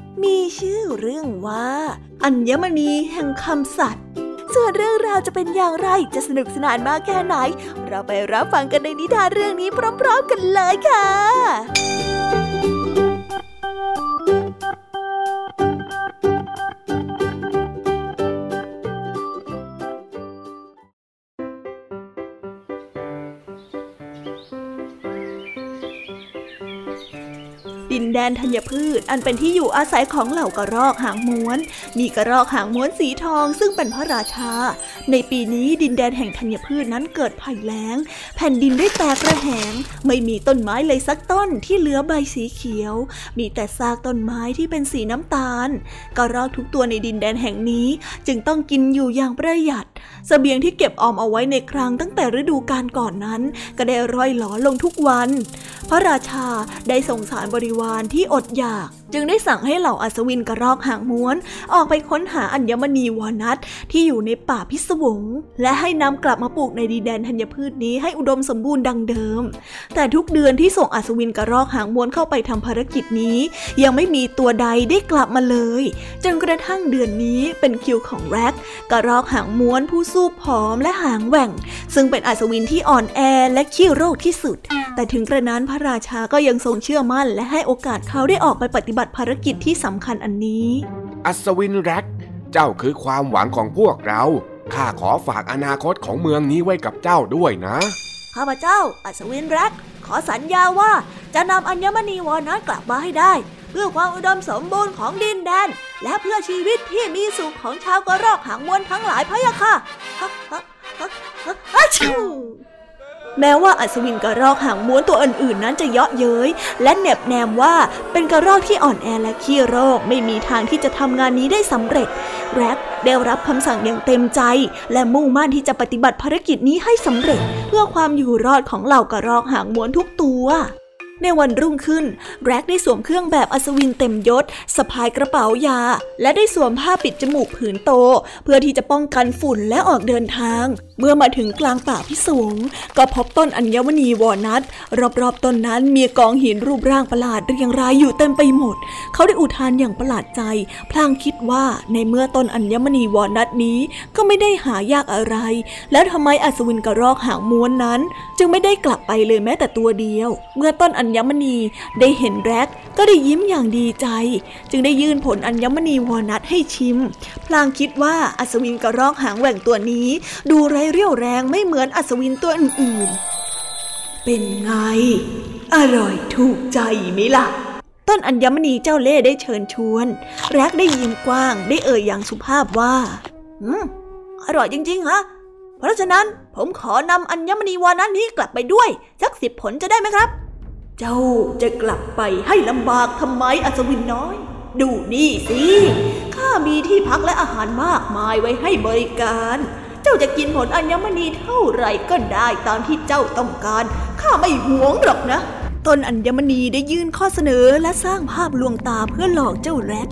มีชื่อเรื่องว่า อัญมณีแห่งคำสัตว์ส่วนเรื่องราวจะเป็นอย่างไรจะสนุกสนานมากแค่ไหน เราไปรับฟังกันในนิทานเรื่องนี้พร้อม ๆ กันเลยค่ะ แดนธัญพืช อันเป็นที่อยู่อาศัยของเหล่ากระรอกหางม้วน มีกระรอกหางม้วนสีทองซึ่งเป็นพระราชา ในปีนี้ดินแดนแห่งธัญพืชนั้นเกิดภัยแล้ง แผ่นดินได้แตกระแหง ไม่มีต้นไม้เลยสักต้นที่เหลือใบสีเขียว มีแต่ซากต้นไม้ที่เป็นสีน้ำตาล กระรอกทุกตัวในดินแดนแห่งนี้จึงต้องกินอยู่อย่างประหยัด สเสบียงที่เก็บออมเอาไว้ในครั้งตั้งแต่ฤดูกาลก่อนนั้น ก็ได้ร่อยหลอลงทุกวัน พระราชาได้ส่งสารบริวารที่อดอยาก จึงได้สั่งให้เหล่าอัศวินกระรอกหางม้วน ออกไปค้นหาอัญมณีวานัทที่อยู่ในป่าพิศวง และให้นำกลับมาปลูกในดินแดนธัญพืชนี้ให้อุดมสมบูรณ์ดังเดิม แต่ทุกเดือนที่ส่งอัศวินกระรอกหางม้วนเข้าไปทำภารกิจนี้ ยังไม่มีตัวใดได้กลับมาเลย จนกระทั่งเดือนนี้เป็นคิวของแร็กกระรอกหางม้วนผู้สู้ผอมและหางแหว่ง ซึ่งเป็นอัศวินที่อ่อนแอและขี้โรคที่สุด แต่ถึงกระนั้นพระราชาก็ยังทรงเชื่อมั่นและให้โอกาสเขาได้ออกไปปฏิบัติบัติภารกิจที่สำคัญอันนี้ อัศวินแร็กเจ้าคือความหวังของพวกเรา ข้าขอฝากอนาคตของเมืองนี้ไว้กับเจ้าด้วยนะ ข้าพเจ้า อัศวินแร็กขอสัญญาว่าจะนำอัญมณีวอนัทกลับมาให้ได้ เพื่อความอุดมสมบูรณ์ของดินแดน และเพื่อชีวิตที่มีสุขของชาวกระรอกหางมวนทั้งหลายพะยะค่ะ ฮะฮะฮะฮะชิว แม้ว่าอัศวินกระรอกหางม้วนตัวอื่นๆ นั้นจะเยาะเย้ยและเน็บแนมว่าเป็นกระรอกที่อ่อนแอและขี้โรคไม่มีทางที่จะทำงานนี้ได้สำเร็จ แร็กได้รับคำสั่งอย่างเต็มใจ และมุ่งมั่นที่จะปฏิบัติภารกิจนี้ให้สำเร็จ เพื่อความอยู่รอดของเหล่ากระรอกหางม้วนทุกตัว ในวันรุ่งขึ้น แร็กได้สวมเครื่องแบบอัศวินเต็มยศสะพายกระเป๋ายา และได้สวมผ้าปิดจมูกผืนโต เพื่อที่จะป้องกันฝุ่นและออกเดินทาง เมื่อมาถึงกลางป่าพิศวงก็พบต้นอัญมณีวอนัทรอบๆต้นนั้นมีกองหินรูปร่างประหลาดเรียงรายอยู่เต็มไปหมด เขาได้อุทานอย่างประหลาดใจ พลางคิดว่าในเมื่อต้นอัญมณีวอนัทนี้ก็ไม่ได้หายากอะไร แล้วทำไมอัศวินกระรอกหางม้วนนั้น จึงไม่ได้กลับไปเลยแม้แต่ตัวเดียว เมื่อต้นอัญญมณีได้เห็นแร็กก็ได้ยิ้มอย่างดีใจ จึงได้ยื่นผลอัญมณีวอนัทให้ชิม พลางคิดว่าอัศวินกระรอกหางแหว่งตัวนี้ ดูไรเรี่ยวแรงไม่เหมือนอัศวินตัวอื่นๆ เป็นไง อร่อยถูกใจไหมล่ะต้นอัญมณีเจ้าเล่ได้เชิญชวน แร็กได้ยิ้มกว้างได้เอ่ยอย่างสุภาพว่าอืมอร่อยจริงๆฮะเพราะฉะนั้นผมขอนำอัญมณีวานัทนี้กลับไปด้วย สักสิบผลจะได้ไหมครับ เจ้าจะกลับไปให้ลำบากทำไมอัศวินน้อย ดูนี่สิข้ามีที่พักและอาหารมากมายไว้ให้บริการ เจ้าจะกินผลอัญมณีเท่าไหร่ก็ได้ตามที่เจ้าต้องการ ข้าไม่หวงหรอกนะ ต้นอัญมณีได้ยื่นข้อเสนอและสร้างภาพลวงตาเพื่อหลอกเจ้าแรด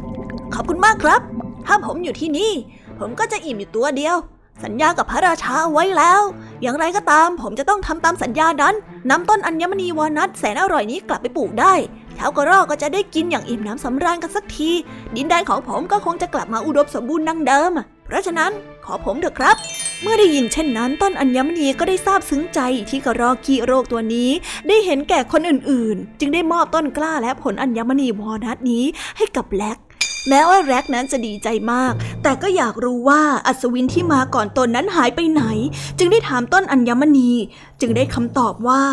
ขอบคุณมากครับ ถ้าผมอยู่ที่นี่ ผมก็จะอิ่มอยู่ตัวเดียว สัญญากับพระราชาไว้แล้ว อย่างไรก็ตามผมจะต้องทำตามสัญญานั้นนำต้นอัญมณีวานัทแสนอร่อยนี้กลับไปปลูกได้ชาวกระรอกก็จะได้กินอย่างอิ่มน้ำสำราญกันสักที ดินแดนของผมก็คงจะกลับมาอุดมสมบูรณ์ดังเดิม เพราะฉะนั้นขอผมเถอะครับ เมื่อได้ยินเช่นนั้นต้นอัญมณีก็ได้ทราบซึ้งใจที่กระรอกขี้โรคตัวนี้ ได้เห็นแก่คนอื่นๆ จึงได้มอบต้นกล้าและผลอัญมณีวอนัทนี้ให้กับแล็ก แม้ว่าแร็กนั้นจะดีใจมาก แต่ก็อยากรู้ว่าอัศวินที่มาก่อนตนนั้นหายไปไหน จึงได้ถามต้นอัญมณี จึงได้คำตอบว่า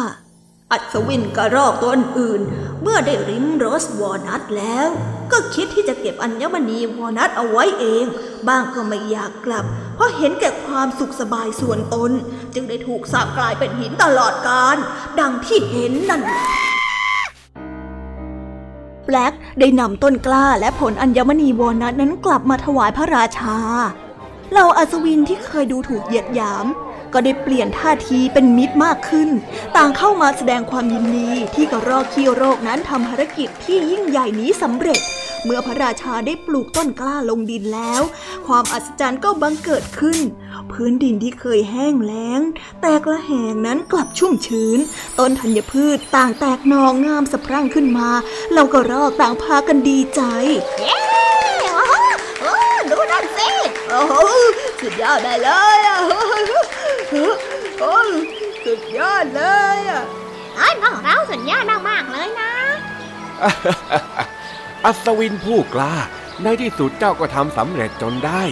อัศวินกระรอกตัวอื่น เมื่อได้ริมโรสวอนัทแล้ว ก็คิดที่จะเก็บอัญมณีวอนัทเอาไว้เอง บ้างก็ไม่อยากกลับ เพราะเห็นแก่ความสุขสบายส่วนตน จึงได้ถูกสาบกลายเป็นหินตลอดกาลดังที่เห็นนั่น แบล็กได้นำต้นกล้าและผลอัญมณีวอนัทนั้นกลับมาถวายพระราชา เหล่าอัศวินที่เคยดูถูกเหยียดหยาม ก็ได้เปลี่ยนท่าทีเป็นมิตรมากขึ้น ต่างเข้ามาแสดงความยินดีที่กระรอกขี้โรคนั้นทำภารกิจที่ยิ่งใหญ่นี้สำเร็จ เมื่อพระราชาได้ปลูกต้นกล้าลงดินแล้ว ความอัศจรรย์ก็บังเกิดขึ้น พื้นดินที่เคยแห้งแล้ง แตกละแหงนั้นกลับชุ่มชื้น ต้นธัญพืชต่างแตกหนองงามสะพรั่งขึ้นมา เราก็รอกต่างพากันดีใจเย้ดูนั่นสิโอ้สุดยอดได้เลยอะโอ้สุดยอดเลยอะไอ้พวกเราสุดยอดมากๆเลยนะ อัศวินผู้กล้า ในที่สุดเจ้าก็ทำสำเร็จจนได้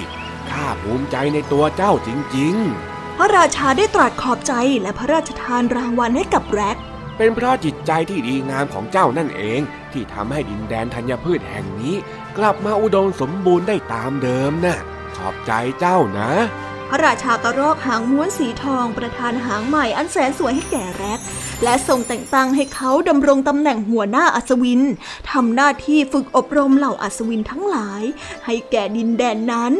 ข้าภูมิใจในตัวเจ้าจริง ๆ พระราชาได้ตรัสขอบใจและพระราชทานรางวัลให้กับแร็กเป็นเพราะจิตใจที่ดีงามของเจ้านั่นเองที่ทำให้ดินแดนธัญพืชแห่งนี้ กลับมาอุดมสมบูรณ์ได้ตามเดิมนะ่ะขอบใจเจ้านะ ระราชากระรอกหางม้วนสีทองประธานหางใหม่อันแสนสวยให้แก่แร็กและทรงแต่งตั้งให้เขาดำรงตำแหน่งหัวหน้าอัศวินทำหน้าที่ฝึกอบรมเหล่าอัศวินทั้งหลาย ให้แก่ดินแดนนั้น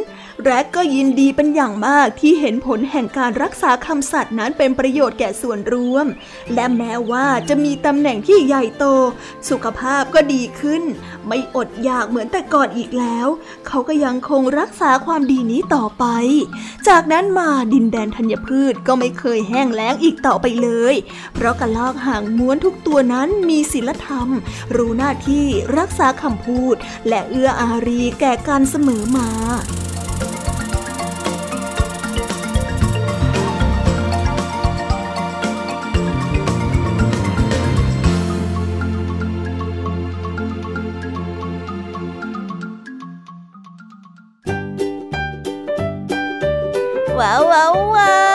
แร็กก็ยินดีเป็นอย่างมากที่เห็นผลแห่งการรักษาคำสัตย์นั้นเป็นประโยชน์แก่ส่วนรวม และแม้ว่าจะมีตำแหน่งที่ใหญ่โต สุขภาพก็ดีขึ้น ไม่อดอยากเหมือนแต่ก่อนอีกแล้ว เขาก็ยังคงรักษาความดีนี้ต่อไป จากนั้นมาดินแดนธัญพืชก็ไม่เคยแห้งแล้งอีกต่อไปเลย เพราะกระลอกหางม้วนทุกตัวนั้นมีศีลธรรม รู้หน้าที่รักษาคำพูด และเอื้ออารีแก่กันเสมอมา 哇哇哇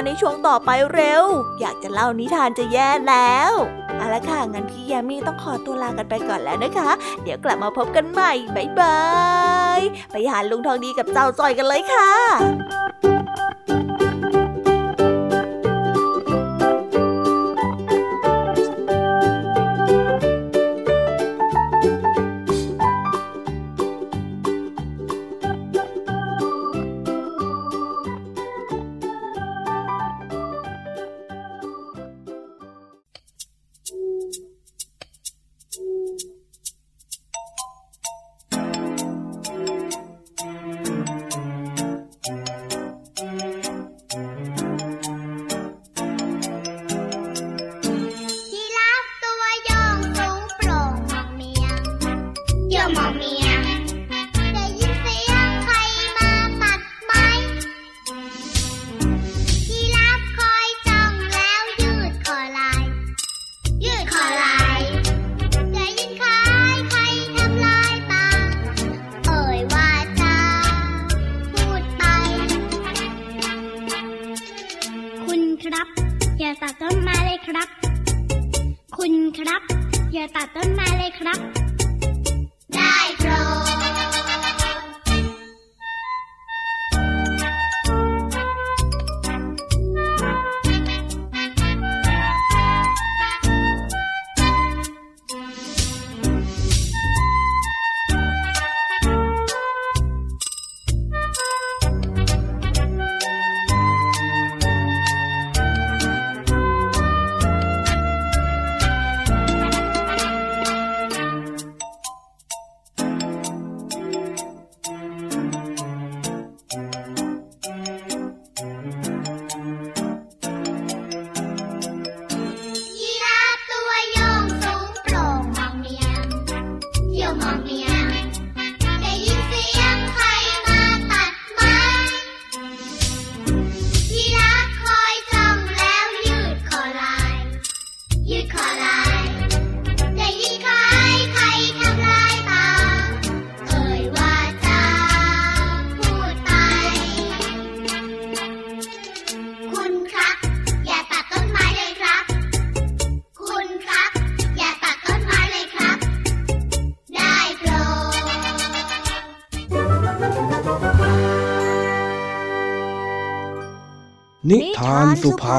ในช่วงต่อไปเร็ว อยากจะเล่านิทานจะแย่แล้วเอาละค่ะงั้นพี่ยามีต้องขอตัวลากันไปก่อนแล้วนะคะ เดี๋ยวกลับมาพบกันใหม่บ๊ายบายไปหาลุงทองดีกับเจ้าจอยกันเลยค่ะ อย่าตัดต้นไม้เลยครับ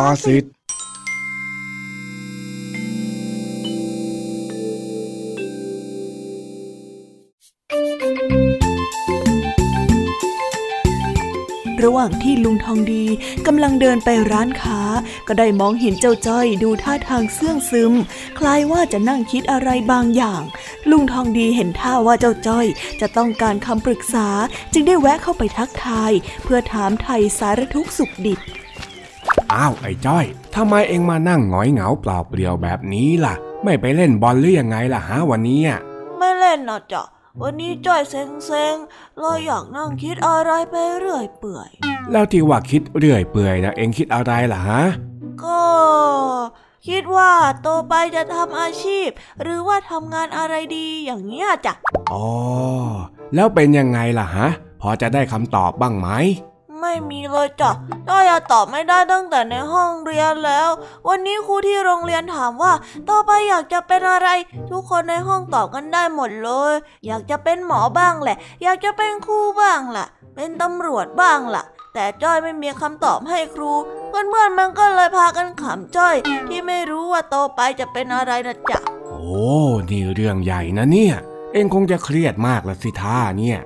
าสุภาษิตระหว่างที่ลุงทองดีกำลังเดินไปร้านค้า ก็ได้มองเห็นเจ้าจ้อยดูท่าทางเสื่องซึม คล้ายว่าจะนั่งคิดอะไรบางอย่าง ลุงทองดีเห็นท่าว่าเจ้าจ้อย จะต้องการคำปรึกษา จึงได้แวะเข้าไปทักทาย เพื่อถามไทยสารทุกข์สุขดิบ อ้าวไอ้จ้อยทำไมเองมานั่งหงอยเหงาเปล่าเปลี่ยวแบบนี้ล่ะ ไม่ไปเล่นบอลหรือยังไงล่ะฮะวันนี้อะไม่เล่นนะจ๊ะวันนี้จ้อยเซ็งเซ็งๆเลยอยากนั่งคิดอะไรไปเรื่อยเปื่อย แล้วที่ว่าคิดเรื่อยเปื่อยนะเองคิดอะไรล่ะฮะ ก็ คิดว่าโตไปจะทำอาชีพ หรือว่าทำงานอะไรดีอย่างเงี้ยจ้ะ อ๋อ แล้วเป็นยังไงล่ะฮะ พอจะได้คำตอบบ้างไหม ไม่มีเลยจ้ะจ้อยตอบไม่ได้ตั้งแต่ในห้องเรียนแล้ว วันนี้ครูที่โรงเรียนถามว่า ต่อไปอยากจะเป็นอะไร ทุกคนในห้องตอบกันได้หมดเลย อยากจะเป็นหมอบ้างแหละ อยากจะเป็นครูบ้างล่ะ เป็นตำรวจบ้างล่ะ แต่จ้อยไม่มีคำตอบให้ครูเพื่อนๆมันก็เลยพากันขำจ้อย ที่ไม่รู้ว่าโตไปจะเป็นอะไรนะจ๊ะโอ้นี่เรื่องใหญ่นะเนี่ย เองคงจะเครียดมากละสิท่าเนี่ย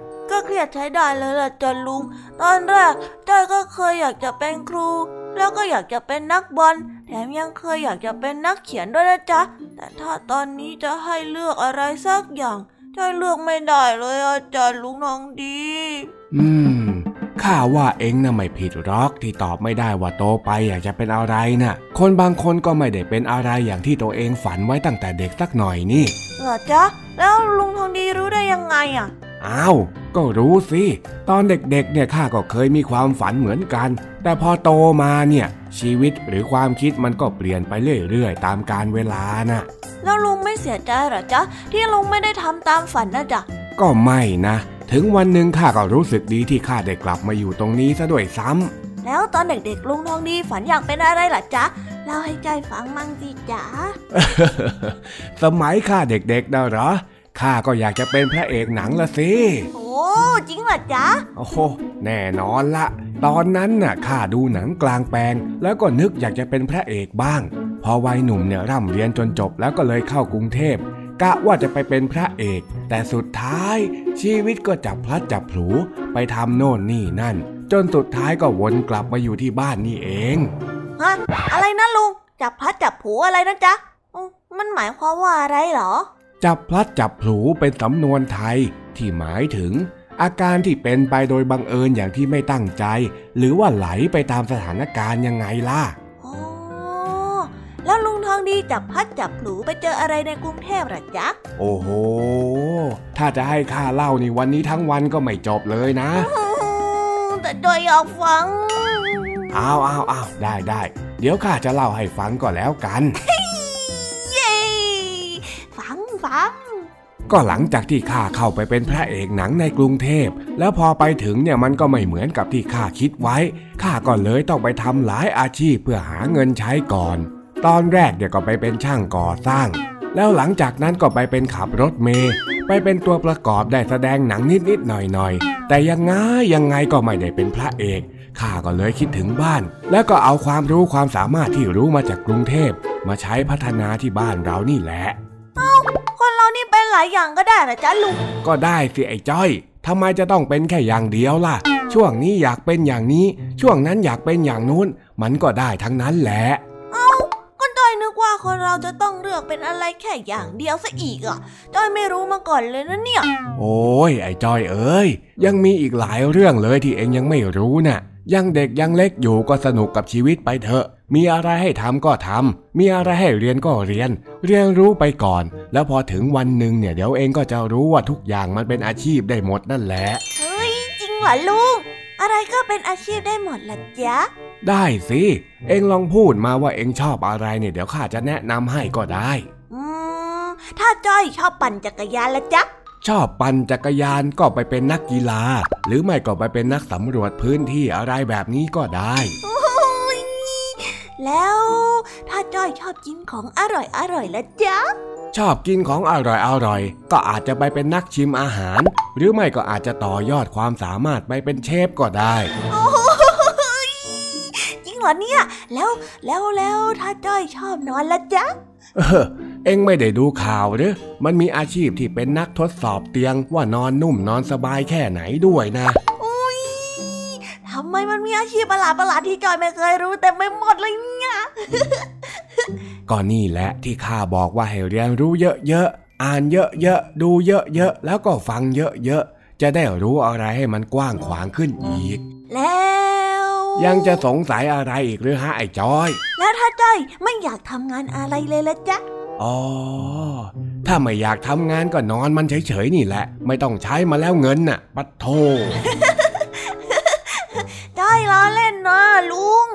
เครียดใช้ได้เลยล่ะจ้ะลุง ตอนแรกจ้อยก็เคยอยากจะเป็นครู แล้วก็อยากจะเป็นนักบอลแถมยังเคยอยากจะเป็นนักเขียนด้วยนะจ๊ะ แต่ถ้าตอนนี้จะให้เลือกอะไรสักอย่างจ้อยเลือกไม่ได้เลยอาจารย์ลุงน้องดี อืมข้าว่าเองน่ะไม่ผิดหรอกที่ตอบไม่ได้ว่าโตไปอยากจะเป็นอะไรน่ะ คนบางคนก็ไม่ได้เป็นอะไรอย่างที่ตัวเองฝันไว้ตั้งแต่เด็กสักหน่อยนี่เหรอจ๊ะ แล้วลุงทองดีรู้ได้ยังไงอะ อ้าว ก็รู้สิ ตอนเด็กๆ เนี่ยข้าก็เคยมีความฝันเหมือนกัน แต่พอโตมาเนี่ย ชีวิตหรือความคิดมันก็เปลี่ยนไปเรื่อยๆ ตามกาลเวลาน่ะแล้วลุงไม่เสียใจเหรอจ๊ะ ที่ลุงไม่ได้ทำตามฝันนะจ๊ะ ก็ไม่นะ ถึงวันหนึ่งข้าก็รู้สึกดีที่ข้าได้กลับมาอยู่ตรงนี้ซะด้วยซ้ำแล้วตอนเด็กๆ ลุงทองดีฝันอยากเป็นอะไรล่ะจ๊ะเล่าให้ใจอยฟังมั่งสิจ๊ะ สมัยข้าเด็กๆนะเหรอ ข้าก็อยากจะเป็นพระเอกหนังละสิ โอ้จริงเหรอจ๊ะ โอ้โหแน่นอนละ ตอนนั้นน่ะข้าดูหนังกลางแปลง แล้วก็นึกอยากจะเป็นพระเอกบ้าง พอวัยหนุ่มเนี่ยร่ำเรียนจนจบแล้วก็เลยเข้ากรุงเทพกะว่าจะไปเป็นพระเอก แต่สุดท้าย ชีวิตก็จับพลัดจับผลูไปทำโน่นนี่นั่น จนสุดท้ายก็วนกลับมาอยู่ที่บ้านนี่เองฮะอะไรนะลุงจับพลัดจับผลูอะไรนะจ๊ะอืมมันหมายความว่าอะไรเหรอ จับพลัดจับผลูเป็นสำนวนไทยที่หมายถึง อาการที่เป็นไปโดยบังเอิญอย่างที่ไม่ตั้งใจ หรือว่าไหลไปตามสถานการณ์ยังไงล่ะอ๋อแล้วลุงทองดีจับพลัดจับผลูไปเจออะไรในกรุงเทพเหรอจ๊ะ โอ้โห ถ้าจะให้ข้าเล่านี่วันนี้ทั้งวันก็ไม่จบเลยนะอืมแต่จอยอยากฟัง อ้าวอ้าวอ้าวได้ได้ เดี๋ยวข้าจะเล่าให้ฟังก็แล้วกันเย้ ฟัง ก็หลังจากที่ข้าเข้าไปเป็นพระเอกหนังในกรุงเทพ แล้วพอไปถึงเนี่ยมันก็ไม่เหมือนกับที่ข้าคิดไว้ ข้าก็เลยต้องไปทำหลายอาชีพเพื่อหาเงินใช้ก่อน ตอนแรกเนี่ยก็ไปเป็นช่างก่อสร้าง แล้วหลังจากนั้นก็ไปเป็นขับรถเมย์ ไปเป็นตัวประกอบได้แสดงหนังนิดๆหน่อยๆ แต่ยังไงยังไงก็ไม่ได้เป็นพระเอกข้าก็เลยคิดถึงบ้าน แล้วก็เอาความรู้ความสามารถที่รู้มาจากกรุงเทพ มาใช้พัฒนาที่บ้านเรานี่แหละ ลายอย่างก็ได้นะจ๊ะลุง ก็ได้สิไอ้จ้อยทำไมจะต้องเป็นแค่อย่างเดียวล่ะ ช่วงนี้อยากเป็นอย่างนี้ ช่วงนั้นอยากเป็นอย่างนู้น มันก็ได้ทั้งนั้นแหละก็จอยนึกว่าคนเราจะต้องเลือกเป็นอะไรแค่อย่างเดียวซะอีกอะจอยไม่รู้มาก่อนเลยนะเนี่ย โอ้ยไอ้จ้อยเอ้ย ยังมีอีกหลายเรื่องเลยที่เองยังไม่รู้น่ะ ยังเด็กยังเล็กอยู่ก็สนุกกับชีวิตไปเถอะ มีอะไรให้ทำก็ทำ มีอะไรให้เรียนก็เรียน เรียนรู้ไปก่อน แล้วพอถึงวันหนึ่งเนี่ยเดี๋ยวเองก็จะรู้ว่าทุกอย่างมันเป็นอาชีพได้หมดนั่นแหละ เฮ้ย จริงเหรอลุง อะไรก็เป็นอาชีพได้หมดละจ๊ะ ได้สิ เองลองพูดมาว่าเองชอบอะไรเนี่ยเดี๋ยวข้าจะแนะนำให้ก็ได้ อืม ถ้าจ้อยชอบปั่นจักรยานละจ๊ะ ชอบปั่นจักรยานก็ไปเป็นนักกีฬา หรือไม่ก็ไปเป็นนักสำรวจพื้นที่อะไรแบบนี้ก็ได้โอ้ยแล้วถ้าจ้อยชอบกินของอร่อยอร่อยละจ๊ะชอบกินของอร่อยอร่อยๆก็อาจจะไปเป็นนักชิมอาหาร หรือไม่ก็อาจจะต่อยอดความสามารถไปเป็นเชฟก็ได้โอ้ยจริงเหรอเนี่ย แล้วแล้วแล้วถ้าจ้อยชอบนอนละจ๊ะ เออ เองไม่ได้ดูข่าวหรือมันมีอาชีพที่เป็นนักทดสอบเตียงว่านอนนุ่มนอนสบายแค่ไหนด้วยนะอุ้ยทำไมมันมีอาชีพประหลาดประหลาดๆที่จอยไม่เคยรู้แต่ไม่หมดเลยเนี่ยก็นี่แหละที่ข้าบอกว่าให้เรียนรู้เยอะๆ อ่านเยอะๆ ดูเยอะๆ แล้วก็ฟังเยอะๆ จะได้รู้อะไรให้มันกว้างขวางขึ้นอีก แล้ว ยังจะสงสัยอะไรอีกหรือฮะไอ้จอย แล้วถ้า จ้อยไม่อยากทำงานอะไรเลยละจ๊ะ อ๋อ ถ้าไม่อยากทำงานก็นอนมันเฉยๆนี่แหละ ไม่ต้องใช้มาแล้วเงินน่ะ ปัดโทจ้อยล้อเล่นนะลุง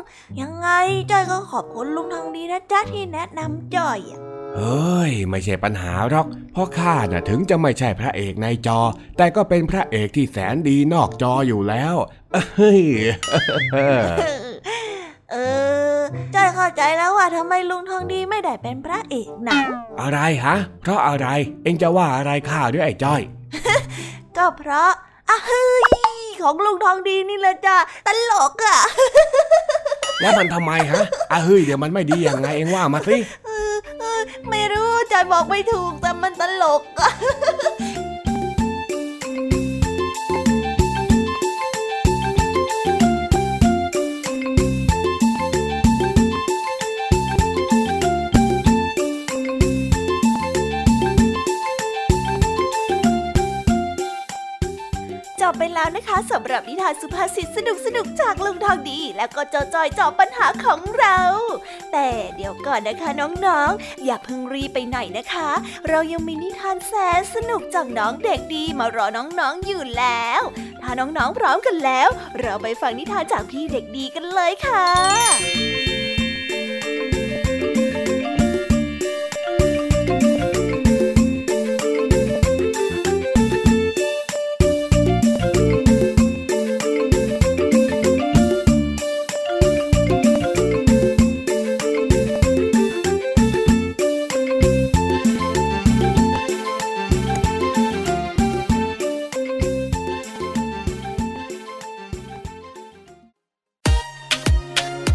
ยังไงจ้อยก็ขอบคุณลุงทองดีนะจ๊ะที่แนะนำจ้อยอะเฮ้ย ไม่ใช่ปัญหาหรอก เพราะข้าน่ะถึงจะไม่ใช่พระเอกในจอ แต่ก็เป็นพระเอกที่แสนดีนอกจออยู่แล้ว เฮ้ย เออจ้อย เข้าใจแล้วว่าทำไมลุงทองดีไม่ได้เป็นพระเอกหนังอะไรฮะ เพราะอะไรเอ็งจะว่าอะไรข้าด้วยไอ้จ้อย ก็เพราะอะเฮ้ยของลุงทองดีนี่แหละจ้ะตลกอะ แล้วมันทำไมฮะอะเฮ้ยเดี๋ยวมันไม่ดียังไงเอ็งว่ามาสิเออเออไม่รู้จอยบอกไม่ถูกแต่มันตลกอะ บไปแล้วนะคะสำหรับนิทานสุภาษิตสนุกสนุกจากลุงทองดี และก็เจ้าจอยจอบปัญหาของเรา แต่เดี๋ยวก่อนนะคะน้องๆ อย่าเพิ่งรีบไปไหนนะคะ เรายังมีนิทานแสนสนุกจากน้องเด็กดีมารอน้องๆอยู่แล้ว ถ้าน้องๆพร้อมกันแล้ว เราไปฟังนิทานจากพี่เด็กดีกันเลยค่ะ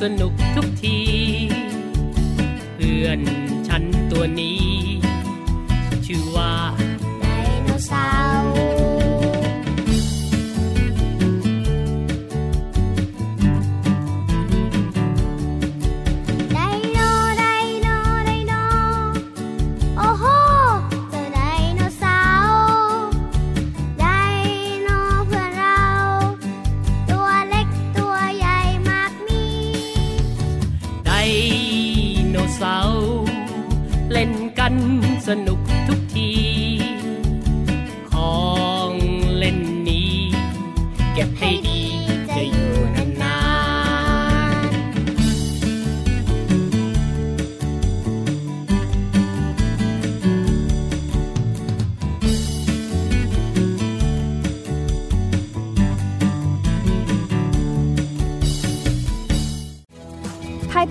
สนุก ก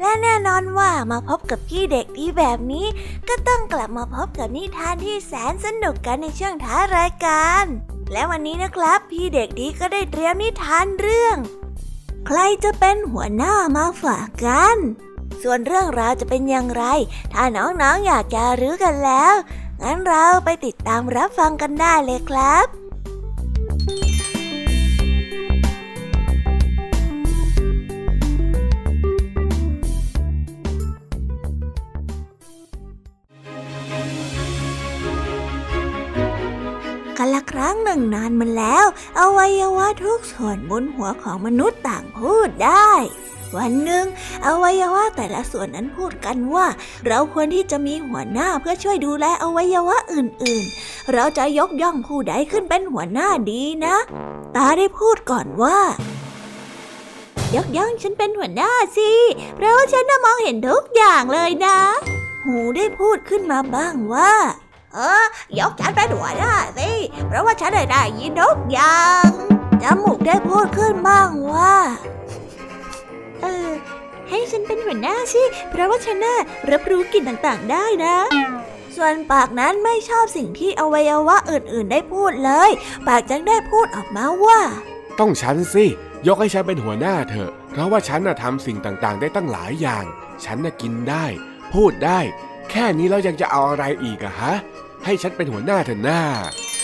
และแน่นอนว่ามาพบกับพี่เด็กดีแบบนี้ ก็ต้องกลับมาพบกับนิทานที่แสนสนุกกันในช่วงท้ายรายการ และวันนี้นะครับ พี่เด็กดีก็ได้เตรียมนิทานเรื่อง ใครจะเป็นหัวหน้ามาฝากกัน ส่วนเรื่องราวจะเป็นอย่างไร ถ้าน้องๆออยากจะรู้กันแล้ว งั้นเราไปติดตามรับฟังกันได้เลยครับ รั้งหนึ่งนานมาแล้ว อวัยวะทุกส่วนบนหัวของมนุษย์ต่างพูดได้ วันหนึ่งอวัยวะแต่ละส่วนนั้นพูดกันว่า เราควรที่จะมีหัวหน้าเพื่อช่วยดูแลอวัยวะอื่นๆ เราจะยกย่องผู้ใดขึ้นเป็นหัวหน้าดีนะ ตาได้พูดก่อนว่ายกย่องฉันเป็นหัวหน้าสิ เพราะว่าฉันน่ะมองเห็นทุกอย่างเลยนะ หูได้พูดขึ้นมาบ้างว่า เออ ยกฉันเป็นหัวหน้าสิ เพราะว่าฉันได้ได้ยินทุกอย่างจมูกได้พูดขึ้นบ้างว่า เออ ให้ฉันเป็นหัวหน้าสิ เพราะว่าฉันน่ะรับรู้กลิ่นต่างๆได้นะ ส่วนปากนั้นไม่ชอบสิ่งที่อวัยวะอื่นๆได้พูดเลย ปากจึงได้พูดออกมาว่า ต้องฉันสิ ยกให้ฉันเป็นหัวหน้าเถอะ เพราะว่าฉันน่ะทำสิ่งต่างๆ ได้ตั้งหลายอย่าง ฉันน่ะกินได้ พูดได้ แค่นี้แล้วยังจะเอาอะไรอีกอะฮะ ให้ฉันเป็นหัวหน้าเถอะหน้า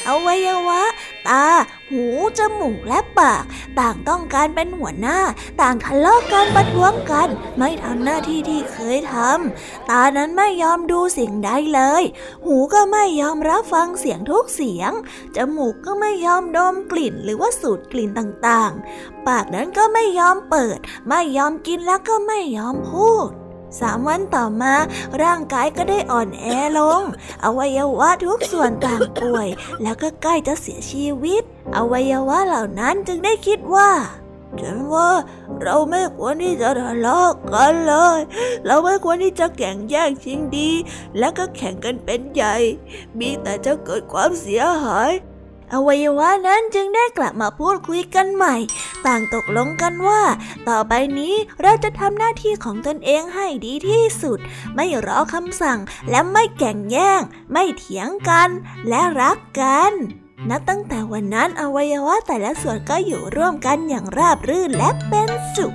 อวัยวะ ตา หู จมูก และปาก ต่างต้องการเป็นหัวหน้า ต่างทะเลาะกันประท้วงกัน ไม่ทำหน้าที่ที่เคยทำ ตานั้นไม่ยอมดูสิ่งใดเลย หูก็ไม่ยอมรับฟังเสียงทุกเสียง จมูกก็ไม่ยอมดมกลิ่นหรือว่าสูดกลิ่นต่างๆ ปากนั้นก็ไม่ยอมเปิด ไม่ยอมกินแล้วก็ไม่ยอมพูด สามวันต่อมาร่างกายก็ได้อ่อนแอลง อวัยวะทุกส่วนต่างป่วย แล้วก็ใกล้จะเสียชีวิต อวัยวะเหล่านั้นจึงได้คิดว่าฉันว่าเราไม่ควรที่จะทะเลาะกันเลย เราไม่ควรที่จะแข่งแย่งชิงดี และก็แข่งกันเป็นใหญ่ มีแต่จะเกิดความเสียหาย อวัยวะนั้นจึงได้กลับมาพูดคุยกันใหม่ ต่างตกลงกันว่า ต่อไปนี้เราจะทำหน้าที่ของตนเองให้ดีที่สุด ไม่รอคำสั่งและไม่แข่งแย่ง ไม่เถียงกันและรักกันนับตั้งแต่วันนั้นอวัยวะแต่ละส่วนก็อยู่ร่วมกันอย่างราบรื่นและเป็นสุข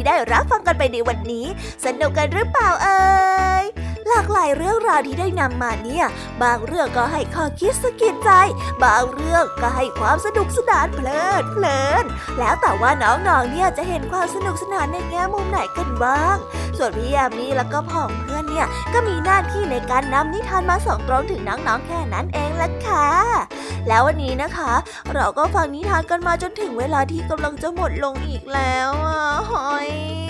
ที่ได้รับฟังกันไปในวันนี้ สนุกกันหรือเปล่าเอ่ยหลากหลายเรื่องราวที่ได้นำมาเนี่ย บางเรื่องก็ให้ข้อคิดสะกิดใจ บางเรื่อง ก็ให้ความสนุกสนานเพลิดเพลิน แล้วแต่ว่าน้องๆเนี่ยจะเห็นความสนุกสนานในแง่มุมไหนกันบ้าง ส่วนพี่ยามีแล้วก็พ่องเพื่อนเนี่ยก็มีหน้าที่ในการนำนิทานมาส่งตรงถึงน้องๆแค่นั้นเองละค่ะ แล้ววันนี้นะคะ เราก็ฟังนิทานกันมาจนถึงเวลาที่กำลังจะหมดลงอีกแล้วอะหอย